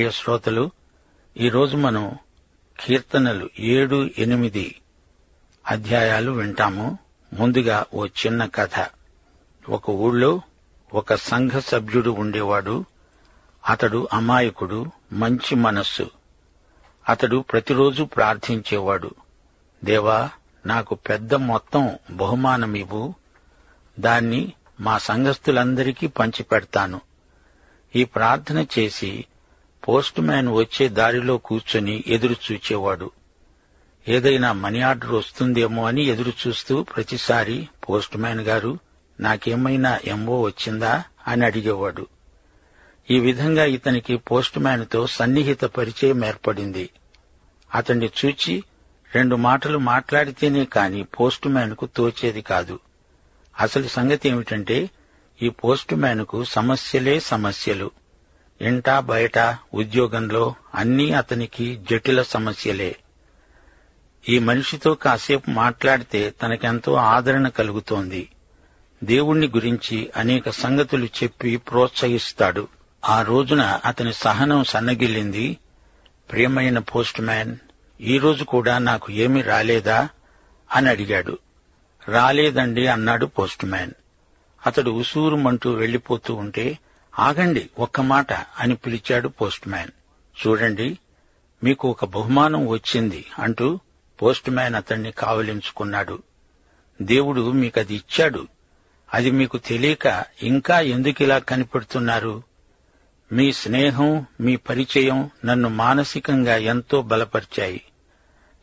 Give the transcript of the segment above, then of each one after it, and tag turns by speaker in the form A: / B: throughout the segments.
A: ప్రియ శ్రోతలు ఈరోజు మనం కీర్తనలు ఏడు ఎనిమిది అధ్యాయాలు వింటాము. ముందుగా ఓ చిన్న కథ. ఒక ఊళ్ళో ఒక సంఘ సభ్యుడు ఉండేవాడు. అతడు అమాయకుడు మంచి మనస్సు. అతడు ప్రతిరోజు ప్రార్థించేవాడు. దేవా నాకు పెద్ద మొత్తం బహుమానమివ్వు దాన్ని మా సంఘస్థులందరికీ పంచిపెడతాను. ఈ ప్రార్థన చేసి పోస్ట్ మ్యాన్ వచ్చే దారిలో కూర్చొని ఎదురు చూచేవాడు. ఏదైనా మనీ ఆర్డర్ వస్తుందేమో అని ఎదురు చూస్తూ ప్రతిసారి పోస్ట్ మ్యాన్ గారు నాకేమైనా ఎంఓ వచ్చిందా? అని అడిగేవాడు. ఈ విధంగా ఇతనికి పోస్ట్ మ్యాన్తో సన్నిహిత పరిచయం ఏర్పడింది. అతన్ని చూచి రెండు మాటలు మాట్లాడితేనే కాని పోస్ట్ మ్యాన్కు తోచేది కాదు. అసలు సంగతి ఏమిటంటే ఈ పోస్ట్ మ్యాన్కు సమస్యలే సమస్యలు. ఇంటా బయట ఉద్యోగంలో అన్నీ అతనికి జటిల సమస్యలే. ఈ మనిషితో కాసేపు మాట్లాడితే తనకెంతో ఆదరణ కలుగుతోంది. దేవుణ్ణి గురించి అనేక సంగతులు చెప్పి ప్రోత్సహిస్తాడు. ఆ రోజున అతని సహనం సన్నగిల్లింది. ప్రియమైన పోస్ట్ మ్యాన్ ఈ రోజు కూడా నాకు ఏమీ రాలేదా? అని అడిగాడు. రాలేదండి అన్నాడు పోస్ట్ మ్యాన్. అతడు ఉసూరుమంటూ వెళ్ళిపోతూ ఉంటే ఆగండి ఒక్క మాట అని పిలిచాడు పోస్ట్ మ్యాన్. చూడండి మీకు ఒక బహుమానం వచ్చింది అంటూ పోస్ట్ మ్యాన్ అతన్ని కావలించుకున్నాడు. దేవుడు మీకది ఇచ్చాడు. అది మీకు తెలియక ఇంకా ఎందుకిలా కనిపెడుతున్నారు? మీ స్నేహం మీ పరిచయం నన్ను మానసికంగా ఎంతో బలపరిచాయి.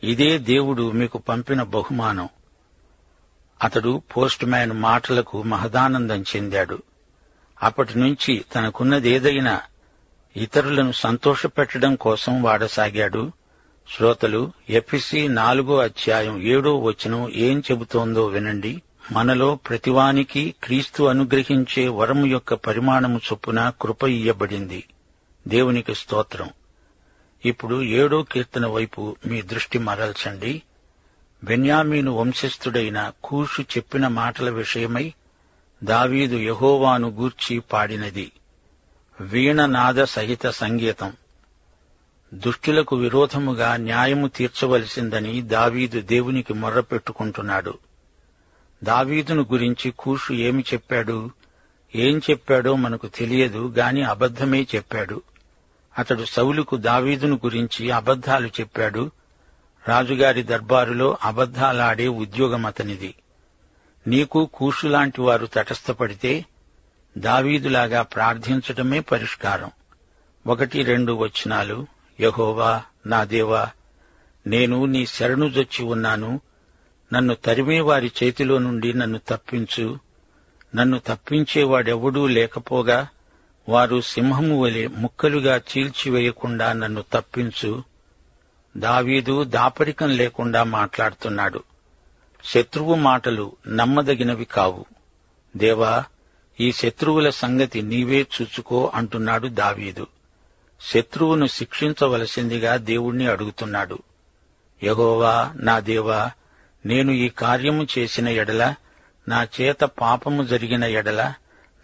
A: ఇదే దేవుడు మీకు పంపిన బహుమానం. అతడు పోస్ట్ మ్యాన్ మాటలకు మహదానందం చెందాడు. అప్పటి నుంచి తనకున్నదేదైనా ఇతరులను సంతోషపెట్టడం కోసం వాడసాగాడు. శ్రోతలు ఎఫ్సి నాలుగో అధ్యాయం ఏడో వచనం ఏం చెబుతోందో వినండి. మనలో ప్రతివానికి క్రీస్తు అనుగ్రహించే వరము యొక్క పరిమాణము చొప్పున కృప ఇయ్యబడింది. దేవునికి స్తోత్రం. ఇప్పుడు ఏడో కీర్తన వైపు మీ దృష్టి మరల్చండి. బెన్యామీను వంశస్థుడైన కూషు చెప్పిన మాటల విషయమై దావీదు యహోవాను గూర్చి పాడినది. వీణనాద సహిత సంగీతం. దుష్టులకు విరోధముగా న్యాయము తీర్చవలసిందని దావీదు దేవునికి మొర్రపెట్టుకుంటున్నాడు. దావీదును గురించి కూషు ఏమి చెప్పాడు? ఏం చెప్పాడో మనకు తెలియదు గాని అబద్ధమే చెప్పాడు. అతడు సౌలుకు దావీదును గురించి అబద్ధాలు చెప్పాడు. రాజుగారి దర్బారులో అబద్ధాలాడే ఉద్యోగం అతనిది నీకు కూషులాంటి వారు తటస్థపడితే దావీదులాగా ప్రార్థించటమే పరిష్కారం. ఒకటి రెండు వచనాలు యహోవా నా దేవా నేను నీ శరణుజొచ్చి ఉన్నాను. నన్ను తరిమే వారి చేతిలో నుండి నన్ను తప్పించు. నన్ను తప్పించేవాడెవడూ లేకపోగా వారు సింహము వలె ముక్కలుగా చీల్చివేయకుండా నన్ను తప్పించు. దావీదు దాపరికం లేకుండా మాట్లాడుతున్నాడు. శత్రువు మాటలు నమ్మదగినవి కావు. దేవా ఈ శత్రువుల సంగతి నీవే చూచుకో అంటున్నాడు దావీదు. శత్రువును శిక్షించవలసిందిగా దేవుణ్ణి అడుగుతున్నాడు. యహోవా నా దేవా నేను ఈ కార్యము చేసిన ఎడల నా చేత పాపము జరిగిన ఎడల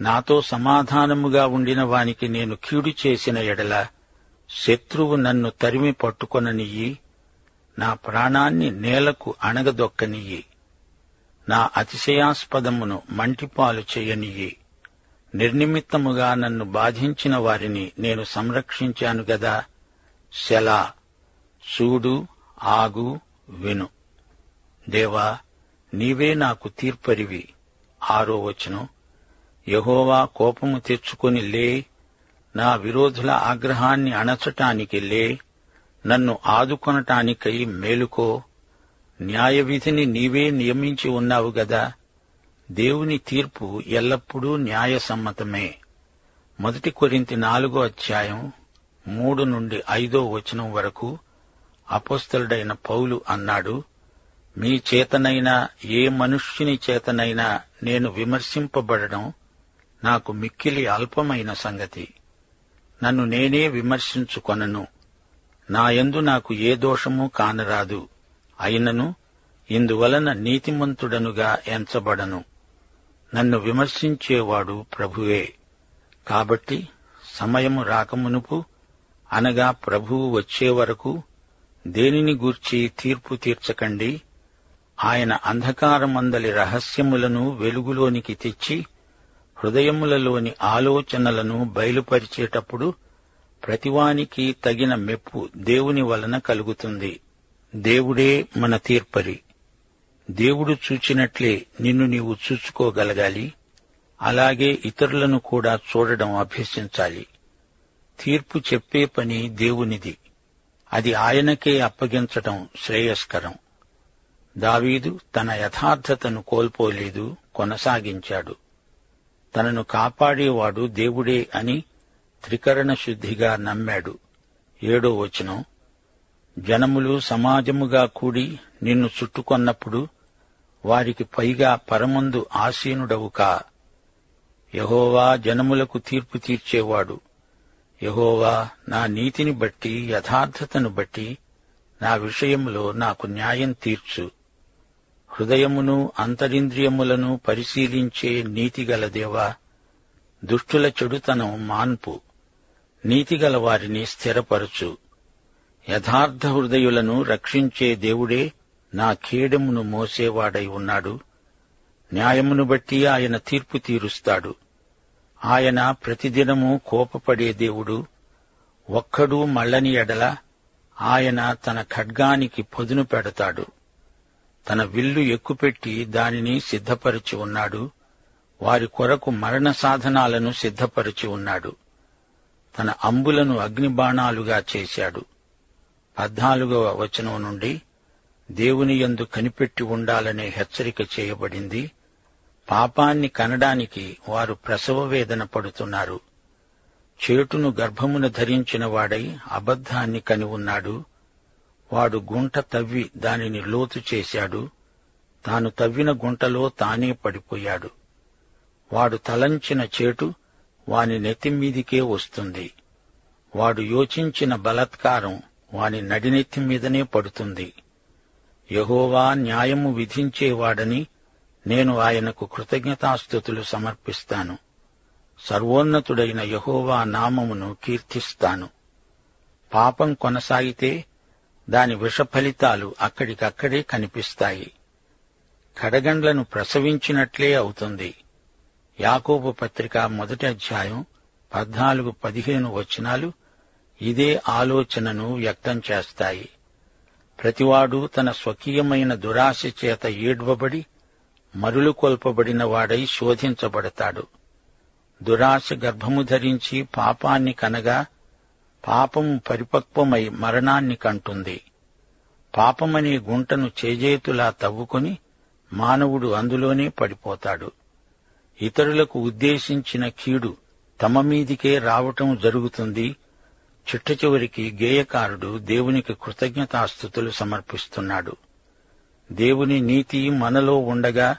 A: నాతో సమాధానముగా ఉండిన వానికి నేను కీడు చేసిన ఎడల శత్రువు నన్ను తరిమి పట్టుకొననియ్యి నా ప్రాణాన్ని నేలకు అణగదొక్కనియ్యి. నా అతిశయాస్పదమును మంటిపాలు చేయనియ్యి. నిర్నిమిత్తముగా నన్ను బాధించిన వారిని నేను సంరక్షించాను గదా. శలా చూడు ఆగు విను. దేవా నీవే నాకు తీర్పరివి. ఆరో వచనం. యహోవా కోపము తెచ్చుకొని లే. నా విరోధుల ఆగ్రహాన్ని అణచటానికి లే. నన్ను ఆదుకొనటానికై మేలుకో. న్యాయవిధిని నీవే నియమించి ఉన్నావు గదా. దేవుని తీర్పు ఎల్లప్పుడూ న్యాయసమ్మతమే. మొదటి కొరింతి నాలుగో అధ్యాయం మూడు నుండి ఐదో వచనం వరకు అపోస్తలుడైన పౌలు అన్నాడు మీ చేతనైనా ఏ మనుష్యుని చేతనైనా నేను విమర్శింపబడడం నాకు మిక్కిలి అల్పమైన సంగతి. నన్ను నేనే విమర్శించుకొనను. నాయందు నాకు ఏ దోషమూ కానరాదు. అయినను ఇందువలన నీతిమంతుడనుగా ఎంచబడను. నన్ను విమర్శించేవాడు ప్రభువే. కాబట్టి సమయము రాకమునుపు అనగా ప్రభువు వచ్చే వరకు దేనిని గూర్చి తీర్పు తీర్చకండి. ఆయన అంధకారమందలి రహస్యములను వెలుగులోనికి తెచ్చి హృదయములలోని ఆలోచనలను బయలుపరిచేటప్పుడు ప్రతివానికి తగిన మెప్పు దేవుని వలన కలుగుతుంది. దేవుడే మన తీర్పరి. దేవుడు చూచినట్లే నిన్ను నీవు చూచుకోగలగాలి అలాగే ఇతరులను కూడా చూడడం అభ్యసించాలి. తీర్పు చెప్పే పని దేవునిది. అది ఆయనకే అప్పగించటం శ్రేయస్కరం. దావీదు తన యథార్థతను కోల్పోలేదు కొనసాగించాడు. తనను కాపాడేవాడు దేవుడే అని త్రికరణ శుద్ధిగా నమ్మాడు. ఏడో వచనం. జనములు సమాజముగా కూడి నిన్ను చుట్టుకొన్నప్పుడు వారికి పైగా పరమందు ఆసీనుడవుకా. యహోవా జనములకు తీర్పు తీర్చేవాడు. యహోవా నా నీతిని బట్టి యథార్థతను బట్టి నా విషయంలో నాకు న్యాయం తీర్చు. హృదయమును అంతరింద్రియములను పరిశీలించే నీతిగల దేవా దుష్టుల చెడుతనం మాన్పు. నీతిగల వారిని స్థిరపరచు. యథార్థ హృదయులను రక్షించే దేవుడే నా ఖేడమును మోసేవాడై ఉన్నాడు. న్యాయమును బట్టి ఆయన తీర్పు తీరుస్తాడు. ఆయన ప్రతిదినము కోపపడే దేవుడు. ఒక్కడూ మళ్ళని ఎడల ఆయన తన ఖడ్గానికి పదును పెడతాడు. తన విల్లు ఎక్కుపెట్టి దానిని సిద్ధపరిచి ఉన్నాడు. వారి కొరకు మరణ సాధనాలను సిద్ధపరిచి ఉన్నాడు. తన అంబులను అగ్నిబాణాలుగా చేశాడు. పద్నాలుగవ వచనం నుండి దేవుని యందు కనిపెట్టి ఉండాలనే హెచ్చరిక చేయబడింది. పాపాన్ని కనడానికి వారు ప్రసవ వేదన పడుతున్నారు. చేటును గర్భమున ధరించిన వాడై అబద్ధాన్ని కని ఉన్నాడు. వాడు గుంట తవ్వి దానిని లోతు చేశాడు. తాను తవ్విన గుంటలో తానే పడిపోయాడు. వాడు తలంచిన చేటు వాని నెత్తిమీదికే వస్తుంది. వాడు యోచించిన బలత్కారం వాని నడినెత్తి మీదనే పడుతుంది. యహోవా న్యాయము విధించేవాడని నేను ఆయనకు కృతజ్ఞతాస్థుతులు సమర్పిస్తాను. సర్వోన్నతుడైన యహోవా నామమును కీర్తిస్తాను. పాపం కొనసాగితే దాని విషఫలితాలు అక్కడికక్కడే కనిపిస్తాయి. కడగండ్లను ప్రసవించినట్లే అవుతుంది. యాకోబు పత్రిక మొదటి అధ్యాయం పద్నాలుగు పదిహేను వచనాలు ఇదే ఆలోచనను వ్యక్తం చేస్తాయి. ప్రతివాడు తన స్వకీయమైన దురాశ చేత ఏడ్వబడి మరులు కొల్పబడిన వాడై శోధించబడతాడు. దురాశ గర్భము ధరించి పాపాన్ని కనగా పాపం పరిపక్వమై మరణాన్ని కంటుంది. పాపమనే గుంటను చేజేతులా తవ్వుకొని మానవుడు అందులోనే పడిపోతాడు. ఇతరులకు ఉద్దేశించిన కీడు తమ మీదికే రావటం జరుగుతుంది. చిట్ట చివరికి గేయకారుడు దేవునికి కృతజ్ఞతాస్థుతులు సమర్పిస్తున్నాడు. దేవుని నీతి మనలో ఉండగా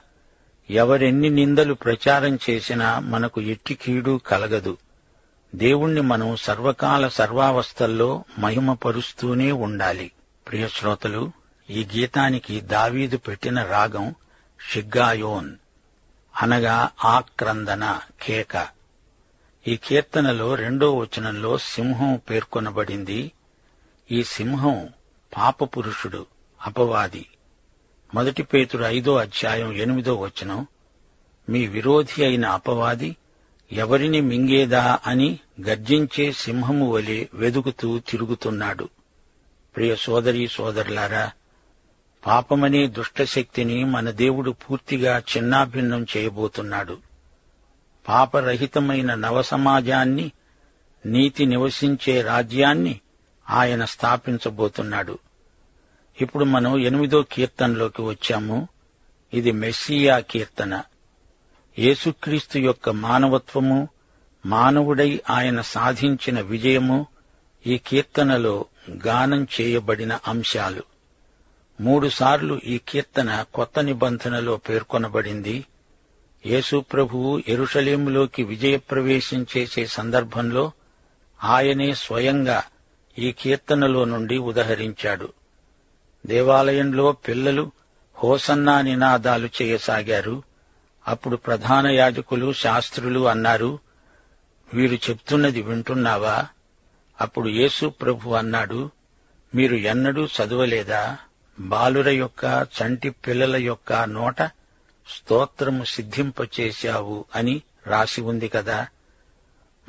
A: ఎవరెన్ని నిందలు ప్రచారం చేసినా మనకు ఎట్టి కీడు కలగదు. దేవుణ్ణి మనం సర్వకాల సర్వావస్థల్లో మహిమపరుస్తూనే ఉండాలి. ప్రియశ్రోతలు ఈ గీతానికి దావీదు పెట్టిన రాగం షిగ్గాయోన్ అనగా ఆక్రందన కేక. ఈ కీర్తనలో రెండో వచనంలో సింహం పేర్కొనబడింది. ఈ సింహం పాపపురుషుడు అపవాది. మొదటి పేతుడు ఐదో అధ్యాయం ఎనిమిదో వచనం మీ విరోధి అయిన అపవాది ఎవరిని మింగేదా అని గర్జించే సింహము వలె వెదుకుతూ తిరుగుతున్నాడు. ప్రియ సోదరీ సోదరులారా పాపమనే దుష్టశక్తిని మన దేవుడు పూర్తిగా చిన్నాభిన్నం చేయబోతున్నాడు. పాపరహితమైన నవసమాజాన్ని నీతి నివసించే రాజ్యాన్ని ఆయన స్థాపించబోతున్నాడు. ఇప్పుడు మనం ఎనిమిదో కీర్తనలోకి వచ్చాము. ఇది మెస్సియా కీర్తన. యేసుక్రీస్తు యొక్క మానవత్వము మానవుడై ఆయన సాధించిన విజయము ఈ కీర్తనలో గానం చేయబడిన అంశాలు. మూడుసార్లు ఈ కీర్తన కొత్త నిబంధనలో పేర్కొనబడింది. యేసుప్రభువు ఎరుషలేములోకి విజయప్రవేశం చేసే సందర్భంలో ఆయనే స్వయంగా ఈ కీర్తనలో నుండి ఉదహరించాడు. దేవాలయంలో పిల్లలు హోసన్నా నినాదాలు చేయసాగారు. అప్పుడు ప్రధాన యాజకులు శాస్త్రులు అన్నారు వీరు చెప్తున్నది వింటున్నావా? అప్పుడు యేసు ప్రభు అన్నాడు మీరు ఎన్నడూ చదవలేదా? బాలుర యొక్క చంటి పిల్లల యొక్క నోట స్తోత్రము సిద్ధింపచేశావు అని రాసి ఉంది కదా.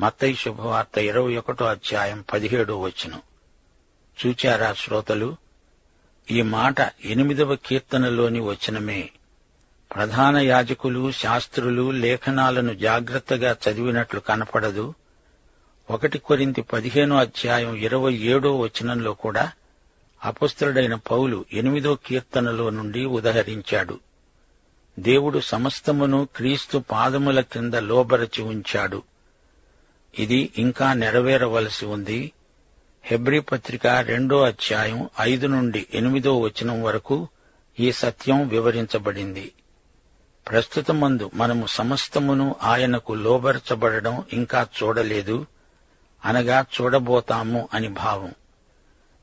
A: మత్తై శుభవార్త ఇరవై ఒకటో అధ్యాయం పదిహేడో వచనం. చూచారా శ్రోతలు? ఈ మాట ఎనిమిదవ కీర్తనలోని వచనమే. ప్రధాన యాజకులు శాస్త్రులు లేఖనాలను జాగ్రత్తగా చదివినట్లు కనపడదు. ఒకటి కొరింతి పదిహేనో అధ్యాయం ఇరవై ఏడో వచనంలో కూడా అపుస్తుడైన పౌలు ఎనిమిదో కీర్తనలో నుండి ఉదహరించాడు. దేవుడు సమస్తమును క్రీస్తు పాదముల కింద లోబరచి ఉంచాడు. ఇది ఇంకా నెరవేరవలసి ఉంది. హెబ్రి పత్రిక రెండో అధ్యాయం ఐదు నుండి ఎనిమిదో వచనం వరకు ఈ సత్యం వివరించబడింది. ప్రస్తుతమందు మనము సమస్తమును ఆయనకు లోబరచబడడం ఇంకా చూడలేదు అనగా చూడబోతాము అని భావం.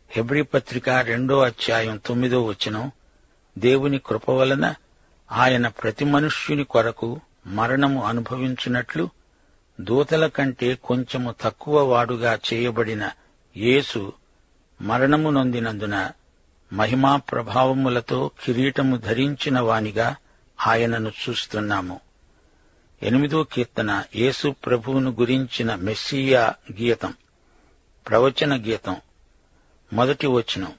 A: హెబ్రి పత్రిక రెండో అధ్యాయం తొమ్మిదో వచనం దేవుని కృప వలన ఆయన ప్రతి మనుష్యుని కొరకు మరణము అనుభవించున్నట్లు దూతల కంటే కొంచెము తక్కువ వాడుగా చేయబడిన యేసు మరణము నొందినందున మహిమా ప్రభావములతో కిరీటము ధరించిన వానిగా ఆయనను చూస్తున్నాము. ఎనిమిదో కీర్తన యేసు ప్రభువును గురించిన మెస్సియా గీతం ప్రవచన గీతం మొదటి వచనం.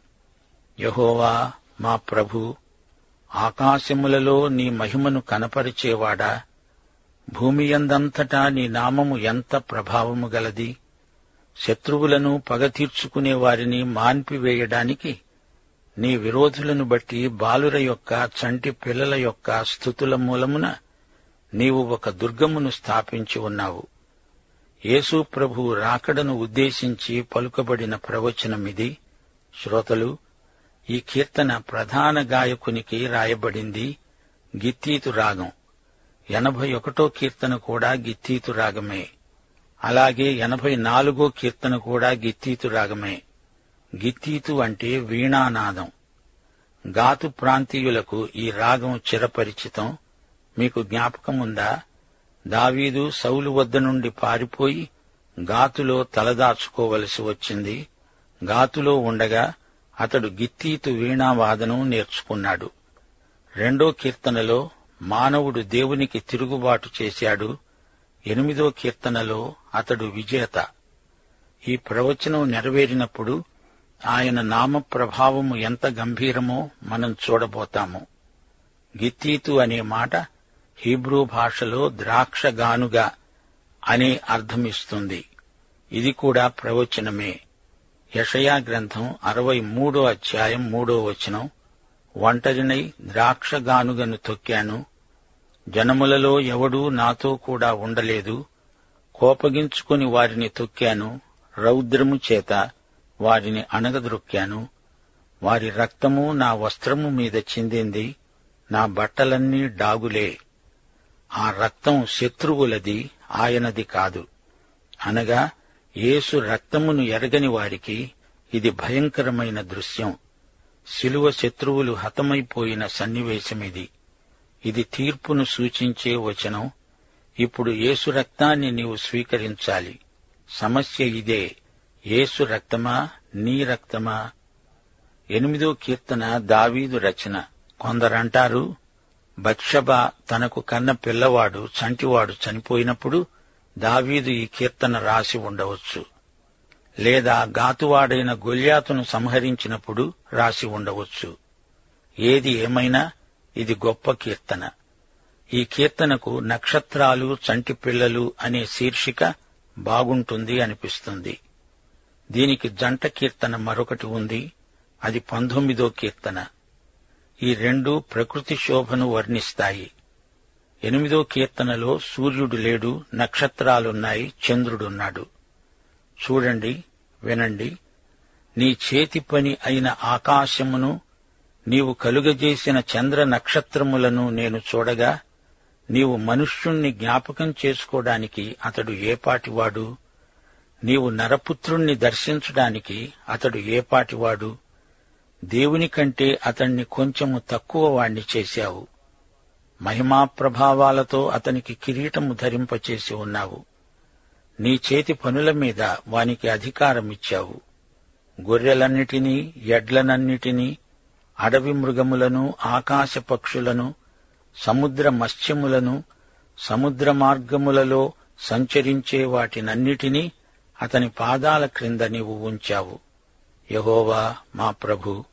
A: యహోవా మా ప్రభు ఆకాశములలో నీ మహిమను కనపరిచేవాడా? భూమియందంతటా నీ నామము ఎంత ప్రభావము గలది? శత్రువులను పగ తీర్చుకునే వారిని మాన్పివేయడానికి నీ విరోధులను బట్టి బాలుర యొక్క చంటి పిల్లల యొక్క స్థుతుల మూలమున నీవు ఒక దుర్గమును స్థాపించి ఉన్నావు. యేసు ప్రభు రాకడను ఉద్దేశించి పలుకబడిన ప్రవచనమిది. శ్రోతలు ఈ కీర్తన ప్రధాన గాయకునికి రాయబడింది గిత్తీతు రాగం. ఎనభై ఒకటో కీర్తన కూడా గిత్తీతు రాగమే. అలాగే ఎనభై నాలుగో కీర్తన కూడా గిత్తీతు రాగమే. గిత్తీతు అంటే వీణానాదం. గాతు ప్రాంతీయులకు ఈ రాగం చిరపరిచితం. మీకు జ్ఞాపకముందా? దావీదు సౌలు వద్ద నుండి పారిపోయి గాతులో తలదాచుకోవలసి వచ్చింది. గాతులో ఉండగా అతడు గిత్తీతు వీణావాదనం నేర్చుకున్నాడు. రెండో కీర్తనలో మానవుడు దేవునికి తిరుగుబాటు చేశాడు. ఎనిమిదో కీర్తనలో అతడు విజేత. ఈ ప్రవచనం నెరవేరినప్పుడు ఆయన నామ ప్రభావము ఎంత గంభీరమో మనం చూడబోతాము. గిత్తీతు అనే మాట హీబ్రూ భాషలో ద్రాక్షగానుగా అనే అర్థమిస్తుంది. ఇది కూడా ప్రవచనమే. యషయా గ్రంథం అరవై మూడో అధ్యాయం మూడో వచనం. ఒంటరినై ద్రాక్షగానుగను తొక్కాను. జనములలో ఎవడూ నాతో కూడా ఉండలేదు. కోపగించుకుని వారిని తొక్కాను. రౌద్రము చేత వారిని అణగద్రొక్కాను వారి రక్తము నా వస్త్రము మీద చిందింది. నా బట్టలన్నీ డాగులే. ఆ రక్తం శత్రువులది ఆయనది కాదు. అనగా యేసు రక్తమును ఎరగని వారికి ఇది భయంకరమైన దృశ్యం. శిలువ శత్రువులు హతమైపోయిన సన్నివేశమిది. ఇది తీర్పును సూచించే వచనం. ఇప్పుడు యేసు రక్తాన్ని నీవు స్వీకరించాలి. సమస్య ఇదే. యేసు రక్తమా నీ రక్తమా? ఎనిమిదో కీర్తన దావీదు రచన. కొందరంటారు బత్షబ తనకు కన్న పిల్లవాడు చంటివాడు చనిపోయినప్పుడు దావీదు ఈ కీర్తన రాసి ఉండవచ్చు లేదా గాతువాడైన గొల్యాతును సంహరించినప్పుడు రాసి ఉండవచ్చు. ఏది ఏమైనా ఇది గొప్ప కీర్తన. ఈ కీర్తనకు నక్షత్రాలు చంటి పిల్లలు అనే శీర్షిక బాగుంటుంది అనిపిస్తుంది. దీనికి జంట కీర్తన మరొకటి ఉంది. అది పంతొమ్మిదో కీర్తన. ఈ రెండు ప్రకృతి శోభను వర్ణిస్తాయి. ఎనిమిదో కీర్తనలో సూర్యుడు లేడు నక్షత్రాలున్నాయి చంద్రుడున్నాడు. చూడండి వినండి. నీ చేతి పని అయిన ఆకాశమును నీవు కలుగజేసిన చంద్ర నక్షత్రములను నేను చూడగా నీవు మనుష్యుణ్ణి జ్ఞాపకం చేసుకోవడానికి అతడు ఏపాటివాడు నీవు నరపుత్రుణ్ణి దర్శించడానికి అతడు ఏపాటివాడు దేవుని కంటే అతణ్ణి కొంచెము తక్కువ వాణ్ణి చేశావు. మహిమా ప్రభావాలతో అతనికి కిరీటము ధరింపచేసి ఉన్నావు. నీ చేతి పనుల మీద వానికి అధికారమిచ్చావు గొర్రెలన్నిటినీ ఎడ్లనన్నిటినీ అడవి మృగములను ఆకాశ పక్షులను సముద్ర మత్స్యములను సముద్ర మార్గములలో సంచరించే వాటినన్నిటినీ అతని పాదాల క్రింద నీవు ఉంచావు. యహోవా మా ప్రభు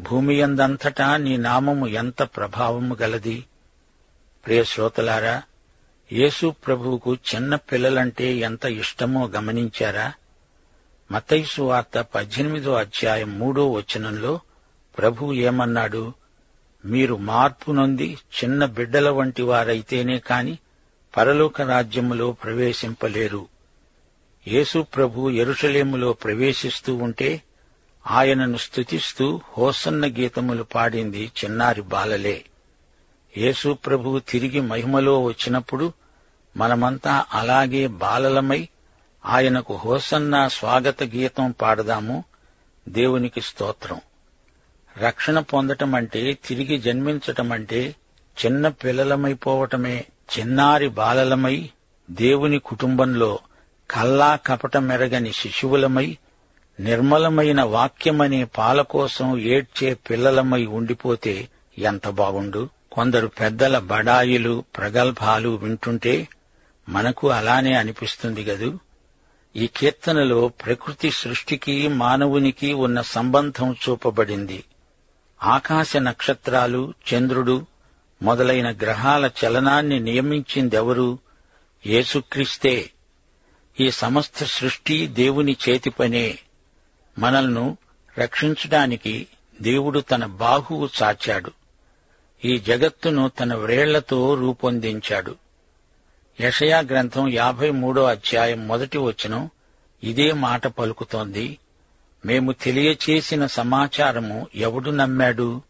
A: భూమియందంతటా నీ నామము ఎంత ప్రభావము గలది? ప్రియ శ్రోతలారా యేసు ప్రభువుకు చిన్న పిల్లలంటే ఎంత ఇష్టమో గమనించారా? మతైసు వార్త పద్దెనిమిదో అధ్యాయం మూడో వచనంలో ప్రభు ఏమన్నాడు? మీరు మార్పు నొంది చిన్న బిడ్డల వంటి వారైతేనే కాని పరలోక రాజ్యములో ప్రవేశింపలేరు. యేసు ప్రభు ఎరుషలేములో ప్రవేశిస్తూ ఉంటే ఆయనను స్తుతిస్తూ హోసన్న గీతములు పాడింది చిన్నారి బాలలే. యేసు ప్రభువు తిరిగి మహిమలో వచ్చినప్పుడు మనమంతా అలాగే బాలలమై ఆయనకు హోసన్న స్వాగత గీతం పాడదాము. దేవునికి స్తోత్రం. రక్షణ పొందటం అంటే తిరిగి జన్మించటం అంటే చిన్న పిల్లలమైపోవటమే చిన్నారి బాలలమై దేవుని కుటుంబంలో కల్లా కపట మెరగని శిశువులమై నిర్మలమైన వాక్యమనే పాల కోసం ఏడ్చే పిల్లలమై ఉండిపోతే ఎంత బాగుండు? కొందరు పెద్దల బడాయిలు ప్రగల్భాలు వింటుంటే మనకు అలానే అనిపిస్తుంది గదు. ఈ కీర్తనలో ప్రకృతి సృష్టికి మానవునికి ఉన్న సంబంధం చూపబడింది. ఆకాశ నక్షత్రాలు చంద్రుడు మొదలైన గ్రహాల చలనాన్ని నియమించిందెవరు? యేసుక్రీస్తే. ఈ సమస్త సృష్టి దేవుని చేతిపనే. మనల్ను మనల్ని రక్షించడానికి దేవుడు తన బాహువు చాచాడు. ఈ జగత్తును తన వ్రేళ్ళతో రూపొందించాడు. యషయా గ్రంథం యాభై మూడో అధ్యాయం మొదటి వచనం ఇదే మాట పలుకుతోంది. మేము తెలియచేసిన సమాచారము ఎవడు నమ్మాడు?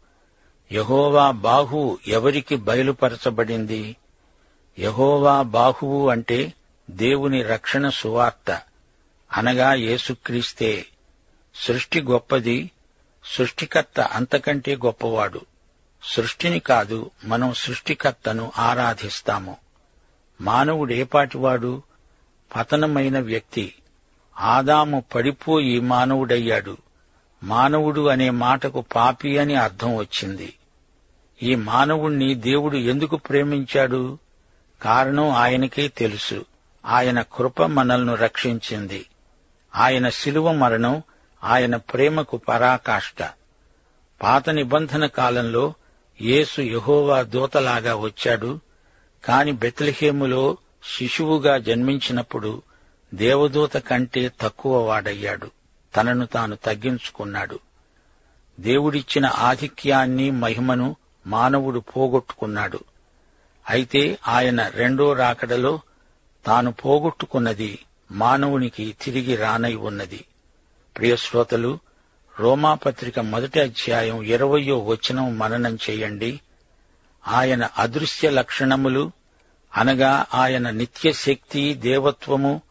A: యహోవా బాహు ఎవరికి బయలుపరచబడింది? యహోవా బాహువు అంటే దేవుని రక్షణ సువార్త అనగా యేసుక్రీస్తే. సృష్టి గొప్పది సృష్టికర్త అంతకంటే గొప్పవాడు. సృష్టిని కాదు మనం సృష్టికర్తను ఆరాధిస్తాము. మానవుడేపాటివాడు పతనమైన వ్యక్తి. ఆదాము పడిపోయి మానవుడయ్యాడు. మానవుడు అనే మాటకు పాపి అని అర్థం వచ్చింది. ఈ మానవుణ్ణి దేవుడు ఎందుకు ప్రేమించాడు? కారణం ఆయనకే తెలుసు. ఆయన కృప మనల్ను రక్షించింది. ఆయన శిలువ మరణం ఆయన ప్రేమకు పరాకాష్ట. పాత నిబంధన కాలంలో యేసు యహోవా దూతలాగా వచ్చాడు. కాని బెత్లహేములో శిశువుగా జన్మించినప్పుడు దేవదూత కంటే తక్కువ వాడయ్యాడు. తనను తాను తగ్గించుకున్నాడు. దేవుడిచ్చిన ఆధిక్యాన్ని మహిమను మానవుడు పోగొట్టుకున్నాడు. అయితే ఆయన రెండో రాకడలో తాను పోగొట్టుకున్నది మానవునికి తిరిగి రానై ఉన్నది. ప్రియశ్రోతలు రోమాపత్రిక మొదటి అధ్యాయం ఇరవయో వచనం మననం చేయండి. ఆయన అదృశ్య లక్షణములు అనగా ఆయన నిత్యశక్తి దేవత్వము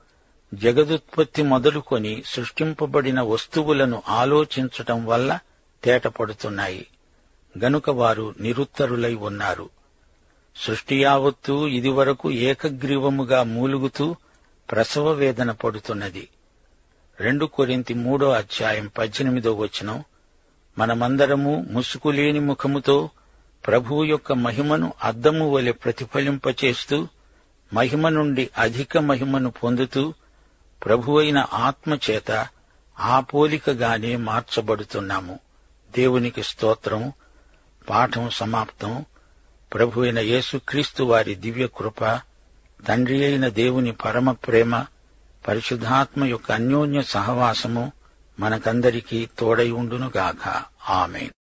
A: జగదుత్పత్తి మొదలుకొని సృష్టింపబడిన వస్తువులను ఆలోచించటం వల్ల తేటపడుతున్నాయి. గనుక వారు నిరుత్తరులై ఉన్నారు. సృష్టి యావత్తూ ఇదివరకు ఏకగ్రీవముగా మూలుగుతూ ప్రసవ వేదన పడుతున్నది. రెండు కొరింతి మూడో అధ్యాయం పద్దెనిమిదో వచనం. మనమందరము ముసుకులేని ముఖముతో ప్రభువు యొక్క మహిమను అద్దము వలె ప్రతిఫలింపచేస్తూ మహిమ నుండి అధిక మహిమను పొందుతూ ప్రభువైన ఆత్మచేత ఆ పోలికగానే మార్చబడుతున్నాము. దేవునికి స్తోత్రం పాఠం సమాప్తం. ప్రభు అయిన యేసుక్రీస్తు వారి దివ్య కృప తండ్రి అయిన దేవుని పరమ ప్రేమ పరిశుద్ధాత్మ యొక్క అన్యోన్య సహవాసము మనకందరికీ తోడై ఉండునుగాక. ఆమెన్.